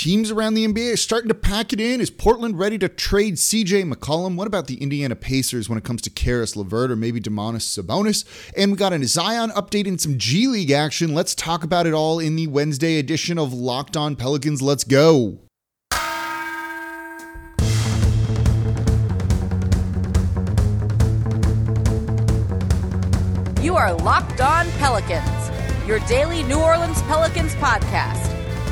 Teams around the NBA are starting to pack it in. Is Portland ready to trade CJ McCollum? What about the Indiana Pacers when it comes to Caris LeVert or maybe Domantas Sabonis? And we got a Zion update and some G League action. Let's talk about it all in the Wednesday edition of Locked On Pelicans. Let's go. You are Locked On Pelicans, your daily New Orleans Pelicans podcast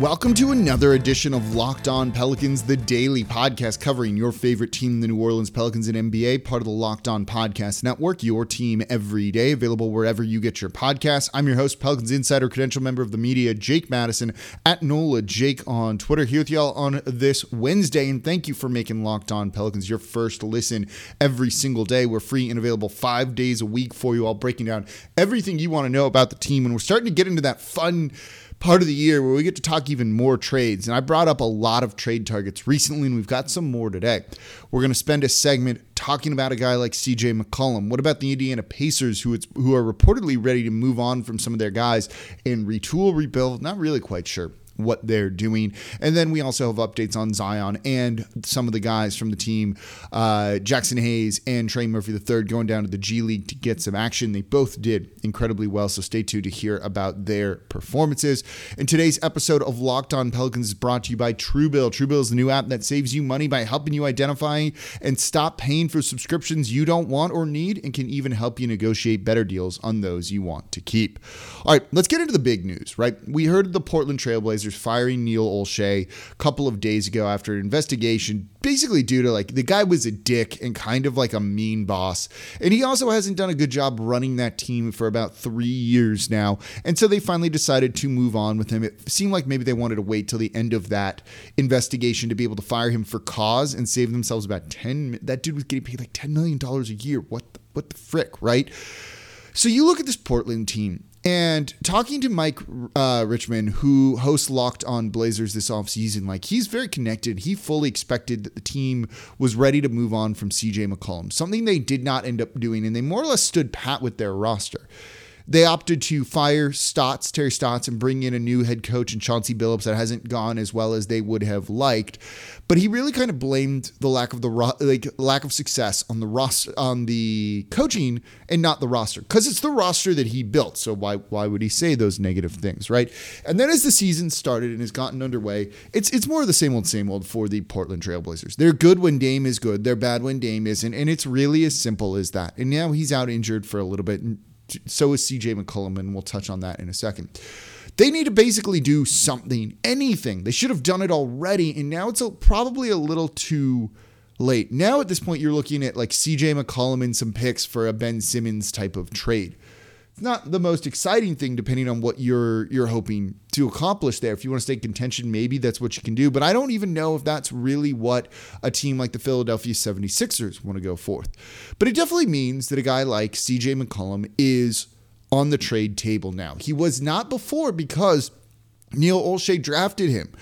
Welcome to another edition of Locked On Pelicans, the daily podcast covering your favorite team, the New Orleans Pelicans and NBA, part of the Locked On Podcast Network, your team every day, available wherever you get your podcasts. I'm your host, Pelicans Insider, credential member of the media, Jake Madison, at NOLA Jake on Twitter, here with y'all on this Wednesday. And thank you for making Locked On Pelicans your first listen every single day. We're free and available five days a week for you all, breaking down everything you want to know about the team. And we're starting to get into that fun part of the year where we get to talk even more trades. And I brought up a lot of trade targets recently, and we've got some more today. We're going to spend a segment talking about a guy like CJ McCollum. What about the Indiana Pacers, who who are reportedly ready to move on from some of their guys and retool, rebuild? Not really quite sure what they're doing. And then we also have updates on Zion and some of the guys from the team, uh, Jaxson Hayes and Trey Murphy III, going down to the G League to get some action. They both did incredibly well, so stay tuned to hear about their performances. And today's episode of Locked On Pelicans is brought to you by Truebill. Truebill is the new app that saves you money by helping you identify and stop paying for subscriptions you don't want or need and can even help you negotiate better deals on those you want to keep. All right, let's get into the big news, right? We heard the Portland Trailblazers firing Neil Olshey a couple of days ago after an investigation, basically due to like the guy was a dick and kind of like a mean boss. And he also hasn't done a good job running that team for about three years now. And so they finally decided to move on with him. It seemed like maybe they wanted to wait till the end of that investigation to be able to fire him for cause and save themselves about 10. That dude was getting paid like $10 million a year. What the, what the frick, right? So you look at this Portland team and talking to Mike uh, Richman, who hosts Locked on Blazers this offseason, like he's very connected. He fully expected that the team was ready to move on from CJ McCollum, something they did not end up doing, and they more or less stood pat with their roster. They opted to fire Stotts, Terry Stotts, and bring in a new head coach and Chauncey Billups that hasn't gone as well as they would have liked. But he really kind of blamed the lack of the ro- like lack of success on the roster on the coaching and not the roster because it's the roster that he built. So why why would he say those negative things, right? And then as the season started and has gotten underway, it's it's more of the same old same old for the Portland Trailblazers. They're good when Dame is good, they're bad when Dame isn't, and it's really as simple as that. And now he's out injured for a little bit. And so is CJ McCollum, and we'll touch on that in a second. They need to basically do something, anything. They should have done it already, and now it's a, probably a little too late. Now at this point, you're looking at like CJ McCollum and some picks for a Ben Simmons type of trade. It's not the most exciting thing, depending on what you're you're hoping to accomplish there. If you want to stay contention, maybe that's what you can do. But I don't even know if that's really what a team like the Philadelphia 76ers want to go forth. But it definitely means that a guy like CJ McCollum is on the trade table now. He was not before because Neil Olshey drafted him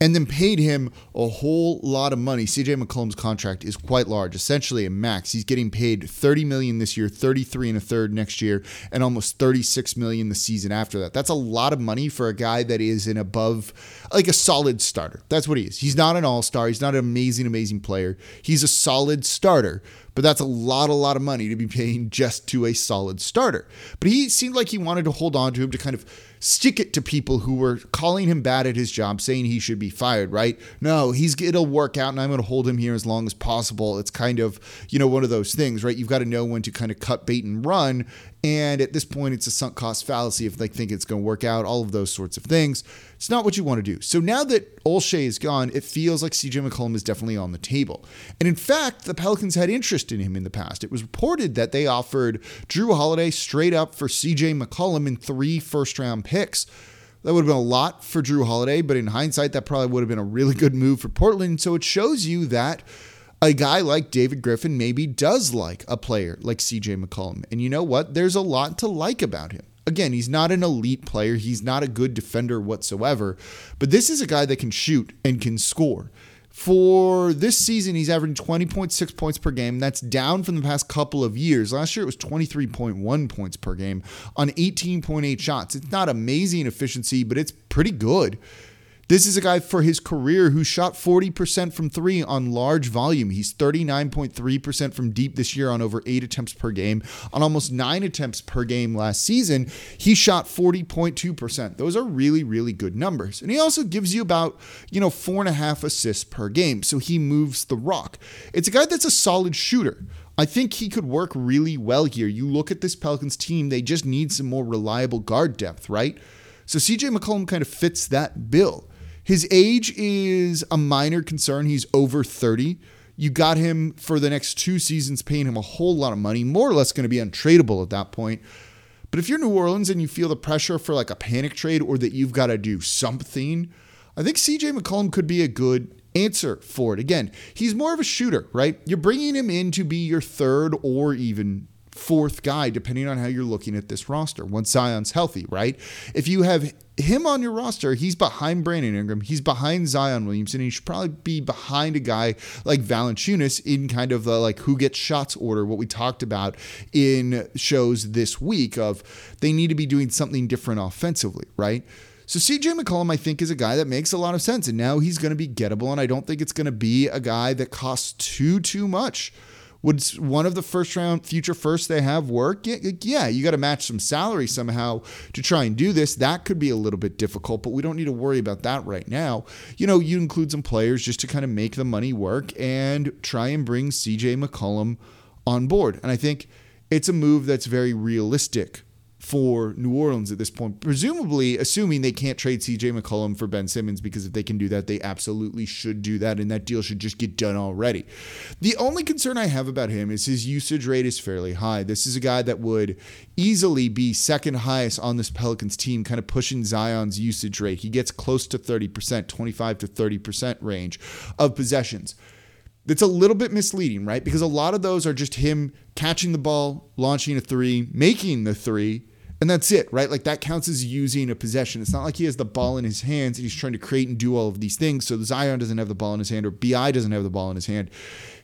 and then paid him a whole lot of money. CJ McCollum's contract is quite large, essentially a max. He's getting paid 30 million this year, 33 and a third next year, and almost 36 million the season after that. That's a lot of money for a guy that is an above like a solid starter. That's what he is. He's not an all-star, he's not an amazing amazing player. He's a solid starter but that's a lot, a lot of money to be paying just to a solid starter. But he seemed like he wanted to hold on to him to kind of stick it to people who were calling him bad at his job, saying he should be fired, right? No, he's it'll work out and I'm going to hold him here as long as possible. It's kind of, you know, one of those things, right? You've got to know when to kind of cut bait and run. And at this point, it's a sunk cost fallacy if they think it's going to work out, all of those sorts of things. It's not what you want to do. So now that Olshey is gone, it feels like CJ McCollum is definitely on the table. And in fact, the Pelicans had interest in him in the past. It was reported that they offered Jrue Holiday straight up for CJ McCollum in three first round picks. That would have been a lot for Jrue Holiday, but in hindsight, that probably would have been a really good move for Portland. So it shows you that a guy like David Griffin maybe does like a player like CJ McCollum. And you know what? There's a lot to like about him. Again, he's not an elite player. He's not a good defender whatsoever, but this is a guy that can shoot and can score. For this season, he's averaging 20.6 points per game. That's down from the past couple of years. Last year, it was 23.1 points per game on 18.8 shots. It's not amazing efficiency, but it's pretty good. This is a guy for his career who shot 40% from three on large volume. He's 39.3% from deep this year on over eight attempts per game. On almost nine attempts per game last season, he shot 40.2%. Those are really, really good numbers. And he also gives you about, you know, four and a half assists per game. So he moves the rock. It's a guy that's a solid shooter. I think he could work really well here. You look at this Pelicans team, they just need some more reliable guard depth, right? So CJ McCollum kind of fits that bill. His age is a minor concern. He's over 30. You got him for the next two seasons, paying him a whole lot of money, more or less going to be untradeable at that point. But if you're New Orleans and you feel the pressure for like a panic trade or that you've got to do something, I think CJ McCollum could be a good answer for it. Again, he's more of a shooter, right? You're bringing him in to be your third or even fourth guy, depending on how you're looking at this roster, once Zion's healthy, right? If you have him on your roster, he's behind Brandon Ingram, he's behind Zion Williamson, he should probably be behind a guy like Valanciunas in kind of the like who gets shots order, what we talked about in shows this week of they need to be doing something different offensively, right? So CJ McCollum, I think, is a guy that makes a lot of sense. And now he's going to be gettable. And I don't think it's going to be a guy that costs too, too much. Would one of the first round future firsts they have work? Yeah, you got to match some salary somehow to try and do this. That could be a little bit difficult, but we don't need to worry about that right now. You know, you include some players just to kind of make the money work and try and bring CJ McCollum on board. And I think it's a move that's very realistic for New Orleans at this point, presumably assuming they can't trade CJ McCollum for Ben Simmons, because if they can do that, they absolutely should do that, and that deal should just get done already. The only concern I have about him is his usage rate is fairly high. This is a guy that would easily be second highest on this Pelicans team, kind of pushing Zion's usage rate. He gets close to 30%, 25 to 30% range of possessions. That's a little bit misleading, right? Because a lot of those are just him catching the ball, launching a three, making the three, and that's it, right? Like that counts as using a possession. It's not like he has the ball in his hands and he's trying to create and do all of these things. So Zion doesn't have the ball in his hand or BI doesn't have the ball in his hand.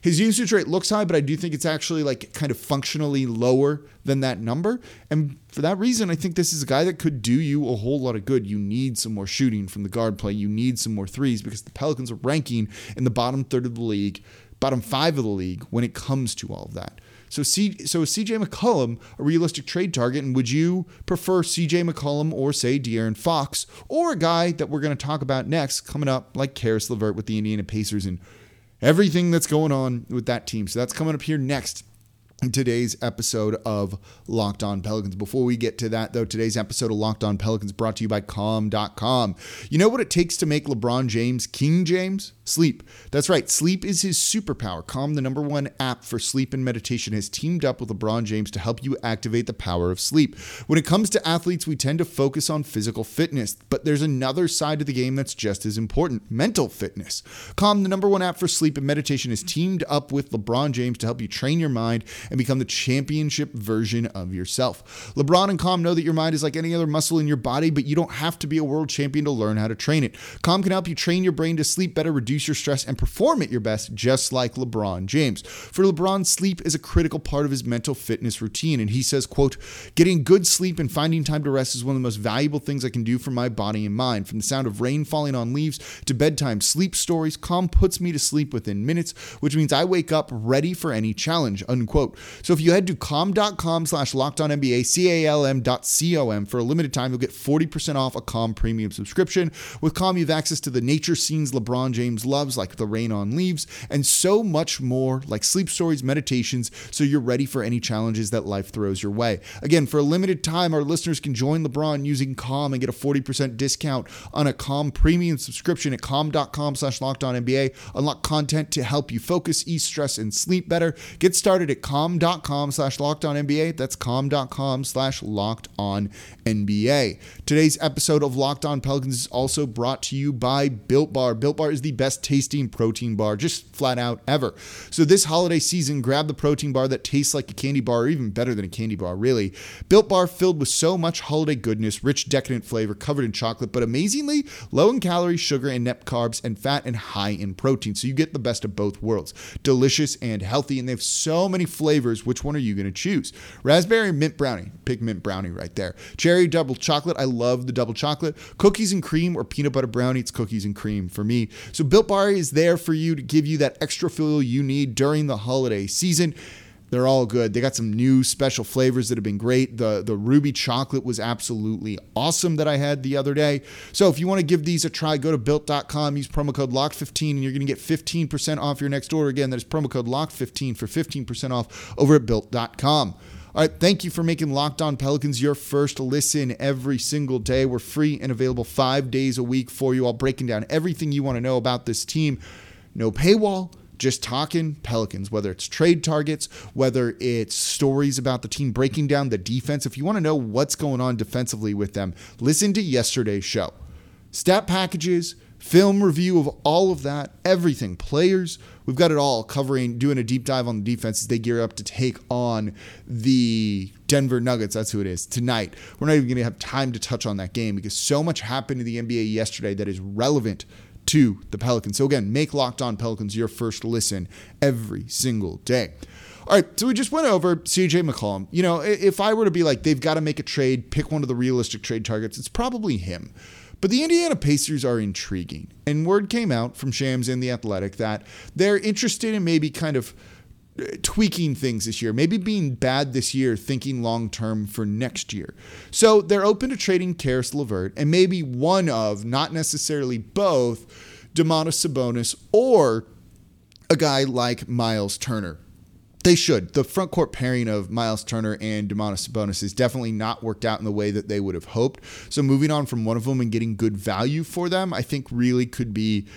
His usage rate looks high, but I do think it's actually like kind of functionally lower than that number. And for that reason, I think this is a guy that could do you a whole lot of good. You need some more shooting from the guard play. You need some more threes because the Pelicans are ranking in the bottom third of the league, bottom five of the league when it comes to all of that. So, C, so is CJ McCollum a realistic trade target? And would you prefer CJ McCollum or, say, De'Aaron Fox or a guy that we're going to talk about next coming up, like Caris LeVert with the Indiana Pacers and everything that's going on with that team? So, that's coming up here next in today's episode of Locked On Pelicans. Before we get to that, though, today's episode of Locked On Pelicans brought to you by Calm.com. You know what it takes to make LeBron James King James? Sleep. That's right, sleep is his superpower. Calm, the number one app for sleep and meditation, has teamed up with LeBron James to help you activate the power of sleep. When it comes to athletes, we tend to focus on physical fitness, but there's another side to the game that's just as important mental fitness. Calm, the number one app for sleep and meditation, has teamed up with LeBron James to help you train your mind and become the championship version of yourself. LeBron and Calm know that your mind is like any other muscle in your body, but you don't have to be a world champion to learn how to train it. Calm can help you train your brain to sleep better, reduce your stress, and perform at your best, just like LeBron James. For LeBron, sleep is a critical part of his mental fitness routine, and he says, quote, getting good sleep and finding time to rest is one of the most valuable things I can do for my body and mind. From the sound of rain falling on leaves to bedtime sleep stories, Calm puts me to sleep within minutes, which means I wake up ready for any challenge, unquote. So if you head to calm.com slash locked on NBA, C-A-L-M dot C-O-M for a limited time, you'll get 40% off a Calm premium subscription. With Calm, you have access to the nature scenes LeBron James loves, like the rain on leaves, and so much more, like sleep stories, meditations, so you're ready for any challenges that life throws your way. Again, for a limited time, our listeners can join LeBron using Calm and get a 40% discount on a Calm premium subscription at calm.com slash NBA. Unlock content to help you focus, ease stress, and sleep better. Get started at calm.com slash NBA. That's calm.com slash locked on NBA. Today's episode of Locked On Pelicans is also brought to you by Built Bar. Built Bar is the best best tasting protein bar, just flat out ever. So this holiday season, grab the protein bar that tastes like a candy bar, or even better than a candy bar, really. Built Bar filled with so much holiday goodness, rich, decadent flavor, covered in chocolate, but amazingly low in calories, sugar, and net carbs, and fat, and high in protein. So you get the best of both worlds. Delicious and healthy, and they have so many flavors. Which one are you going to choose? Raspberry mint brownie. Pick mint brownie right there. Cherry double chocolate. I love the double chocolate. Cookies and cream or peanut butter brownie. It's cookies and cream for me. So Built Bar is there for you to give you that extra feel you need during the holiday season. They're all good. They got some new special flavors that have been great. The the ruby chocolate was absolutely awesome that I had the other day. So if you want to give these a try, go to built.com, use promo code LOCK15 and you're going to get 15% off your next order. Again, that is promo code LOCK15 for 15% off over at built.com. All right, thank you for making Locked On Pelicans your first listen every single day. We're free and available 5 days a week for you all breaking down everything you want to know about this team. No paywall just talking Pelicans, whether it's trade targets, whether it's stories about the team breaking down the defense. If you want to know what's going on defensively with them, listen to yesterday's show. Stat packages, film review of all of that, everything, players. We've got it all covering, doing a deep dive on the defense as they gear up to take on the Denver Nuggets. That's who it is tonight. We're not even going to have time to touch on that game because so much happened in the NBA yesterday that is relevant to the Pelicans. So again, make Locked On Pelicans your first listen every single day. All right, so we just went over CJ McCollum. You know, if I were to be like, they've got to make a trade, pick one of the realistic trade targets, it's probably him. But the Indiana Pacers are intriguing. And word came out from Shams and The Athletic that they're interested in maybe kind of uh, tweaking things this year, maybe being bad this year, thinking long term for next year. So they're open to trading Caris LeVert and maybe one of, not necessarily both, Domantas Sabonis or a guy like Miles Turner. They should. The front court pairing of Miles Turner and Domantas Sabonis has definitely not worked out in the way that they would have hoped. So moving on from one of them and getting good value for them, I think really could be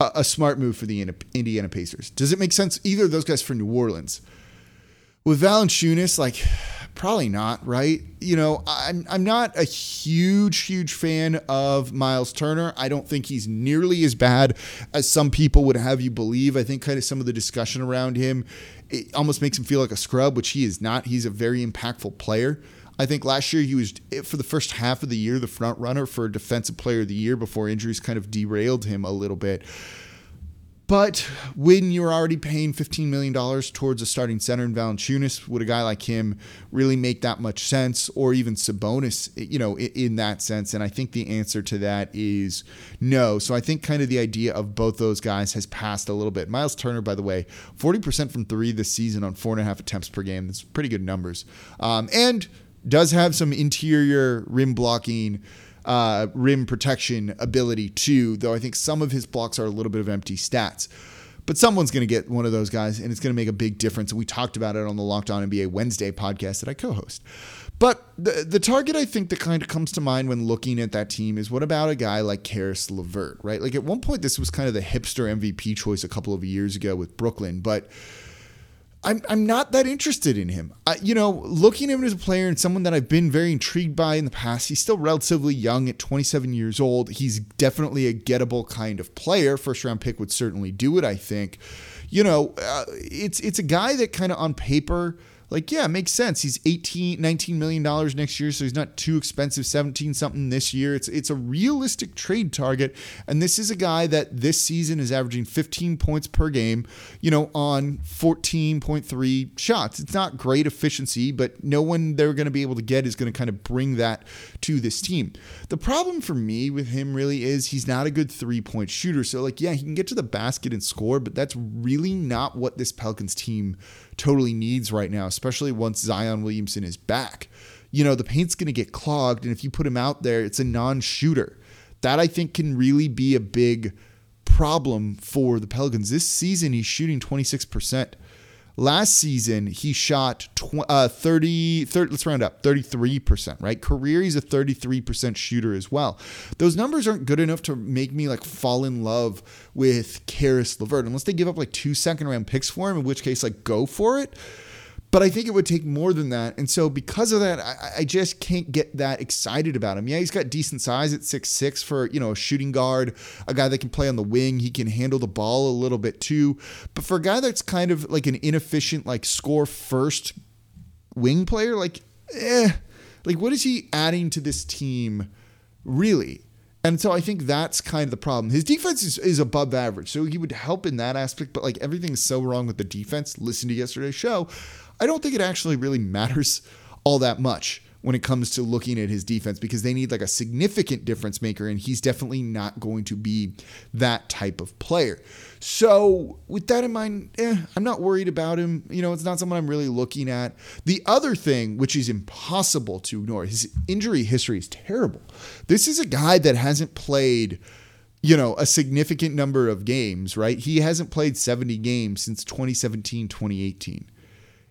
a, a smart move for the Indiana Pacers. Does it make sense? Either of those guys for New Orleans. With Valanciunas, like probably not, right? You know, I'm I'm not a huge huge fan of Miles Turner. I don't think he's nearly as bad as some people would have you believe. I think kind of some of the discussion around him it almost makes him feel like a scrub, which he is not. He's a very impactful player. I think last year he was for the first half of the year the front runner for a defensive player of the year before injuries kind of derailed him a little bit. But when you're already paying $15 million towards a starting center in Valanciunas, would a guy like him really make that much sense? Or even Sabonis, you know, in that sense? And I think the answer to that is no. So I think kind of the idea of both those guys has passed a little bit. Miles Turner, by the way, 40% from three this season on four and a half attempts per game. That's pretty good numbers. Um, and does have some interior rim blocking uh, rim protection ability too, though I think some of his blocks are a little bit of empty stats. But someone's going to get one of those guys, and it's going to make a big difference. And we talked about it on the Locked On NBA Wednesday podcast that I co-host. But the the target I think that kind of comes to mind when looking at that team is what about a guy like Caris LeVert, right? Like at one point, this was kind of the hipster MVP choice a couple of years ago with Brooklyn, but I'm, I'm not that interested in him. I, you know, looking at him as a player and someone that I've been very intrigued by in the past, he's still relatively young at 27 years old. He's definitely a gettable kind of player. First round pick would certainly do it, I think. You know, uh, it's it's a guy that kind of on paper like, yeah, makes sense. He's 18, 19 million dollars next year, so he's not too expensive, 17 something this year. It's it's a realistic trade target. And this is a guy that this season is averaging 15 points per game, you know, on 14.3 shots. It's not great efficiency, but no one they're going to be able to get is going to kind of bring that to this team. The problem for me with him really is he's not a good three-point shooter. So like, yeah, he can get to the basket and score, but that's really not what this Pelicans team totally needs right now, especially once Zion Williamson is back. You know, the paint's going to get clogged, and if you put him out there, it's a non shooter. That I think can really be a big problem for the Pelicans. This season, he's shooting 26%. Last season, he shot tw- uh, 30, 30, let's round up, 33%, right? Career, he's a 33% shooter as well. Those numbers aren't good enough to make me like fall in love with Caris LeVert, unless they give up like two second round picks for him, in which case, like, go for it. But I think it would take more than that. And so because of that, I, I, just can't get that excited about him. Yeah, he's got decent size at six six for, you know, a shooting guard, a guy that can play on the wing. He can handle the ball a little bit too. But for a guy that's kind of like an inefficient, like score first wing player, like, eh, like what is he adding to this team really? And so I think that's kind of the problem. His defense is, is above average, so he would help in that aspect, but like everything's so wrong with the defense. Listen to yesterday's show. I don't think it actually really matters all that much when it comes to looking at his defense because they need like a significant difference maker, and he's definitely not going to be that type of player. So, with that in mind, eh, I'm not worried about him. You know, it's not someone I'm really looking at. The other thing, which is impossible to ignore, his injury history is terrible. This is a guy that hasn't played you know, a significant number of games, right? He hasn't played 70 games since 2017, 2018.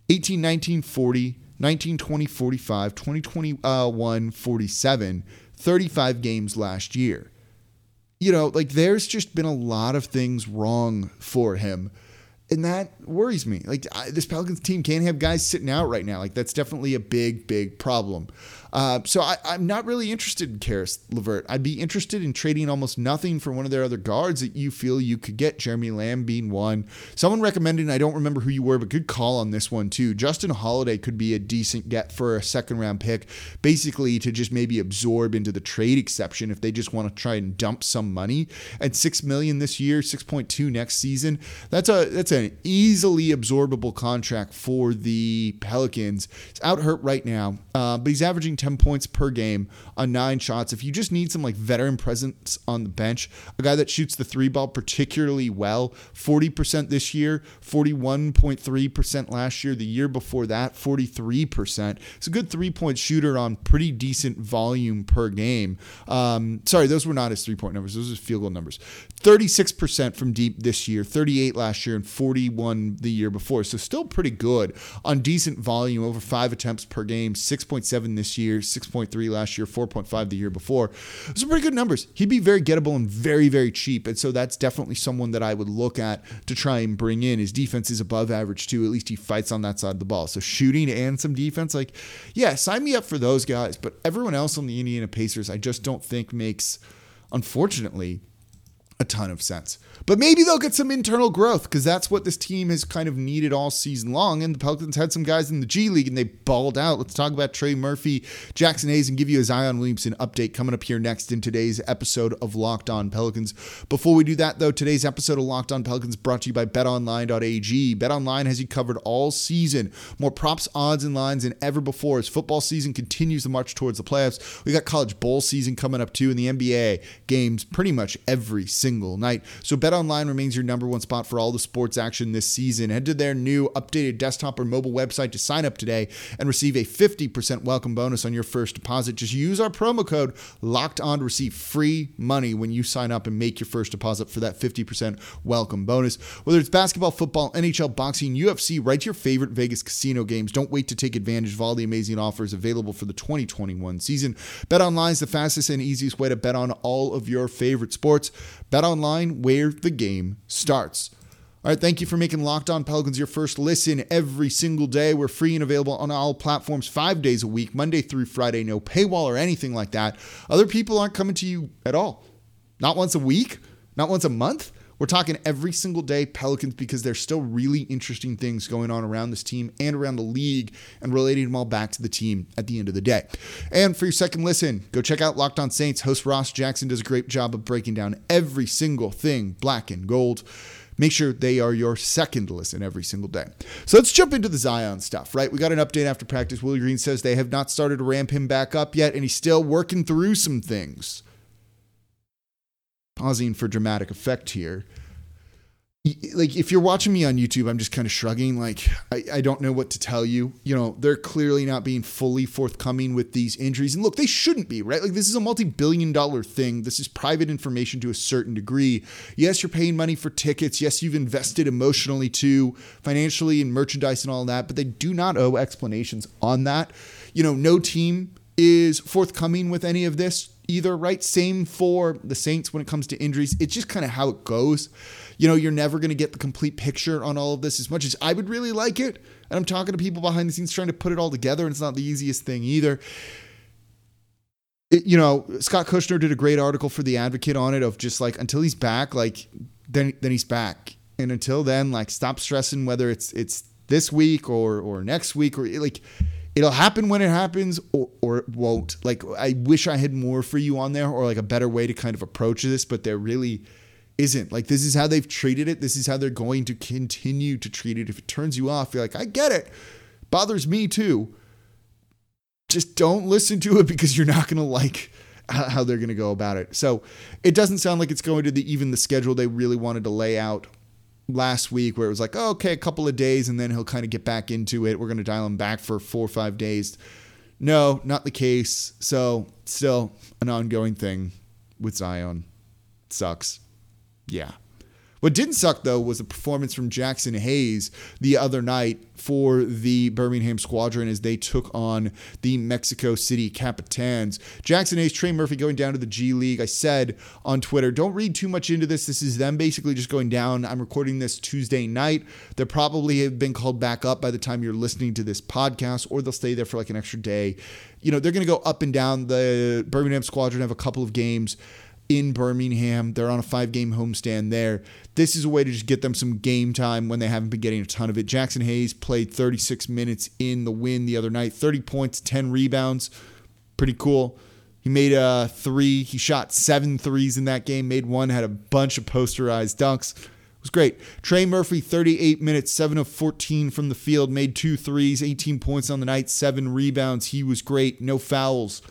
18, 19, 40, 19, 20, 45, 2021, 47, 35 games last year. You know, like there's just been a lot of things wrong for him and that worries me. Like I, this Pelicans team can't have guys sitting out right now. Like that's definitely a big, big problem. Uh, so I, am not really interested in Caris LeVert. I'd be interested in trading almost nothing for one of their other guards that you feel you could get. Jeremy Lamb being one. Someone recommended, I don't remember who you were, but good call on this one too. Justin Holiday could be a decent get for a second round pick, basically to just maybe absorb into the trade exception if they just want to try and dump some money. At six million this year, six point two next season. That's a that's an easily absorbable contract for the Pelicans. It's out hurt right now, uh, but he's averaging 10 points per game on nine shots. If you just need some like veteran presence on the bench, a guy that shoots the three ball particularly well, 40% this year, 41.3% last year, the year before that, 43%. It's a good three point shooter on pretty decent volume per game. Um, sorry, those were not his three point numbers, those are field goal numbers. 36% from deep this year, 38 last year, and 41 the year before. So still pretty good on decent volume, over five attempts per game, 6.7 this year, 6.3 last year, 4.5 the year before. Those are pretty good numbers. He'd be very gettable and very, very cheap. And so that's definitely someone that I would look at to try and bring in. His defense is above average too. At least he fights on that side of the ball. So shooting and some defense, like, yeah, sign me up for those guys. But everyone else on the Indiana Pacers, I just don't think makes, unfortunately, a ton of sense. But maybe they'll get some internal growth because that's what this team has kind of needed all season long. And the Pelicans had some guys in the G League and they balled out. Let's talk about Trey Murphy, Jaxson Hayes, and give you a Zion Williamson update coming up here next in today's episode of Locked On Pelicans. Before we do that, though, today's episode of Locked On Pelicans brought to you by betonline.ag. BetOnline has you covered all season. More props, odds, and lines than ever before as football season continues to march towards the playoffs. We got college bowl season coming up too, and the NBA games pretty much every single night. So bet BetOnline remains your number one spot for all the sports action this season. Head to their new updated desktop or mobile website to sign up today and receive a 50% welcome bonus on your first deposit. Just use our promo code locked on to receive free money when you sign up and make your first deposit for that 50% welcome bonus. Whether it's basketball, football, NHL, boxing, UFC, right to your favorite Vegas casino games. Don't wait to take advantage of all the amazing offers available for the 2021 season. BetOnline is the fastest and easiest way to bet on all of your favorite sports. BetOnline, where the the game starts. All right, thank you for making Locked On Pelicans your first listen every single day. We're free and available on all platforms five days a week, Monday through Friday, no paywall or anything like that. Other people aren't coming to you at all. Not once a week, not once a month. We're talking every single day Pelicans because there's still really interesting things going on around this team and around the league and relating them all back to the team at the end of the day. And for your second listen, go check out Locked On Saints. Host Ross Jackson does a great job of breaking down every single thing black and gold. Make sure they are your second listen every single day. So let's jump into the Zion stuff, right? We got an update after practice. Willie Green says they have not started to ramp him back up yet, and he's still working through some things pausing for dramatic effect here like if you're watching me on YouTube, I'm just kind of shrugging. Like I, I don't know what to tell you. You know, they're clearly not being fully forthcoming with these injuries. And look, they shouldn't be, right? Like this is a multi-billion dollar thing. This is private information to a certain degree. Yes, you're paying money for tickets. Yes, you've invested emotionally too, financially and merchandise and all that, but they do not owe explanations on that. You know, no team is forthcoming with any of this either, right? Same for the Saints when it comes to injuries. It's just kind of how it goes. You know, you're never going to get the complete picture on all of this as much as I would really like it. And I'm talking to people behind the scenes trying to put it all together, and it's not the easiest thing either. It, you know, Scott Kushner did a great article for the Advocate on it of just like until he's back, like then then he's back, and until then, like stop stressing whether it's it's this week or or next week or like it'll happen when it happens or, or it won't. Like I wish I had more for you on there or like a better way to kind of approach this, but there really isn't. Like this is how they've treated it. This is how they're going to continue to treat it. If it turns you off, you're like, I get it. Bothers me too just don't listen to it because you're not going to like how they're going to go about it. So it doesn't sound like it's going to the, even the schedule they really wanted to lay out last week, where it was like, oh, okay, a couple of days, and then he'll kind of get back into it. We're going to dial him back for four or five days. No, not the case. So still an ongoing thing with Zion. Sucks. Yeah. What didn't suck though was the performance from Jaxson Hayes the other night for the Birmingham Squadron as they took on the Mexico City Capitans. Jaxson Hayes, Trey Murphy going down to the G League. I said on Twitter, don't read too much into this. This is them basically just going down. I'm recording this Tuesday night. They'll probably have been called back up by the time you're listening to this podcast, or they'll stay there for like an extra day. You know, they're going to go up and down. The Birmingham Squadron have a couple of games in Birmingham. They're on a five game homestand there. This is a way to just get them some game time when they haven't been getting a ton of it. Jaxson Hayes played 36 minutes in the win the other night, 30 points, 10 rebounds. Pretty cool. He made a three. He shot seven threes in that game, made one, had a bunch of posterized dunks. It was great. Trey Murphy, 38 minutes, 7 of 14 from the field, made two threes, 18 points on the night, seven rebounds. He was great. No fouls.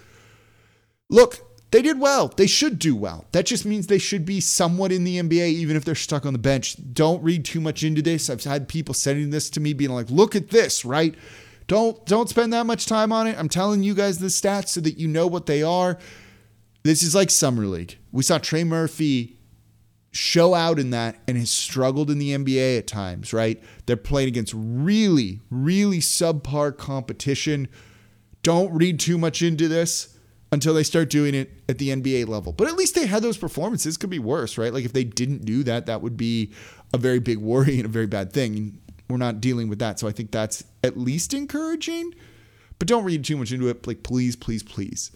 Look, they did well. They should do well. That just means they should be somewhat in the NBA, even if they're stuck on the bench. Don't read too much into this. I've had people sending this to me, being like, "Look at this," right? Don't don't spend that much time on it. I'm telling you guys the stats so that you know what they are. This is like summer league. We saw Trey Murphy show out in that and has struggled in the NBA at times, right? They're playing against really, really subpar competition. Don't read too much into this until they start doing it at the NBA level. But at least they had those performances. Could be worse, right? Like if they didn't do that, that would be a very big worry and a very bad thing. We're not dealing with that. So I think that's at least encouraging. But don't read too much into it. Like, please, please, please.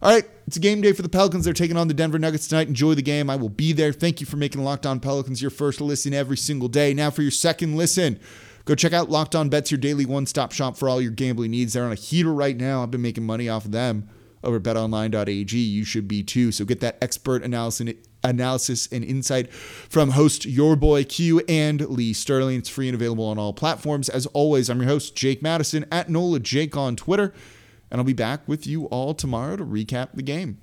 All right, it's a game day for the Pelicans. They're taking on the Denver Nuggets tonight. Enjoy the game. I will be there. Thank you for making Locked On Pelicans your first listen every single day. Now for your second listen. Go check out Locked On Bets, your daily one stop shop for all your gambling needs. They're on a heater right now. I've been making money off of them over betonline.ag. You should be too. So get that expert analysis analysis and insight from host your boy Q and Lee Sterling. It's free and available on all platforms. As always, I'm your host Jake Madison at Nola Jake on Twitter, and I'll be back with you all tomorrow to recap the game.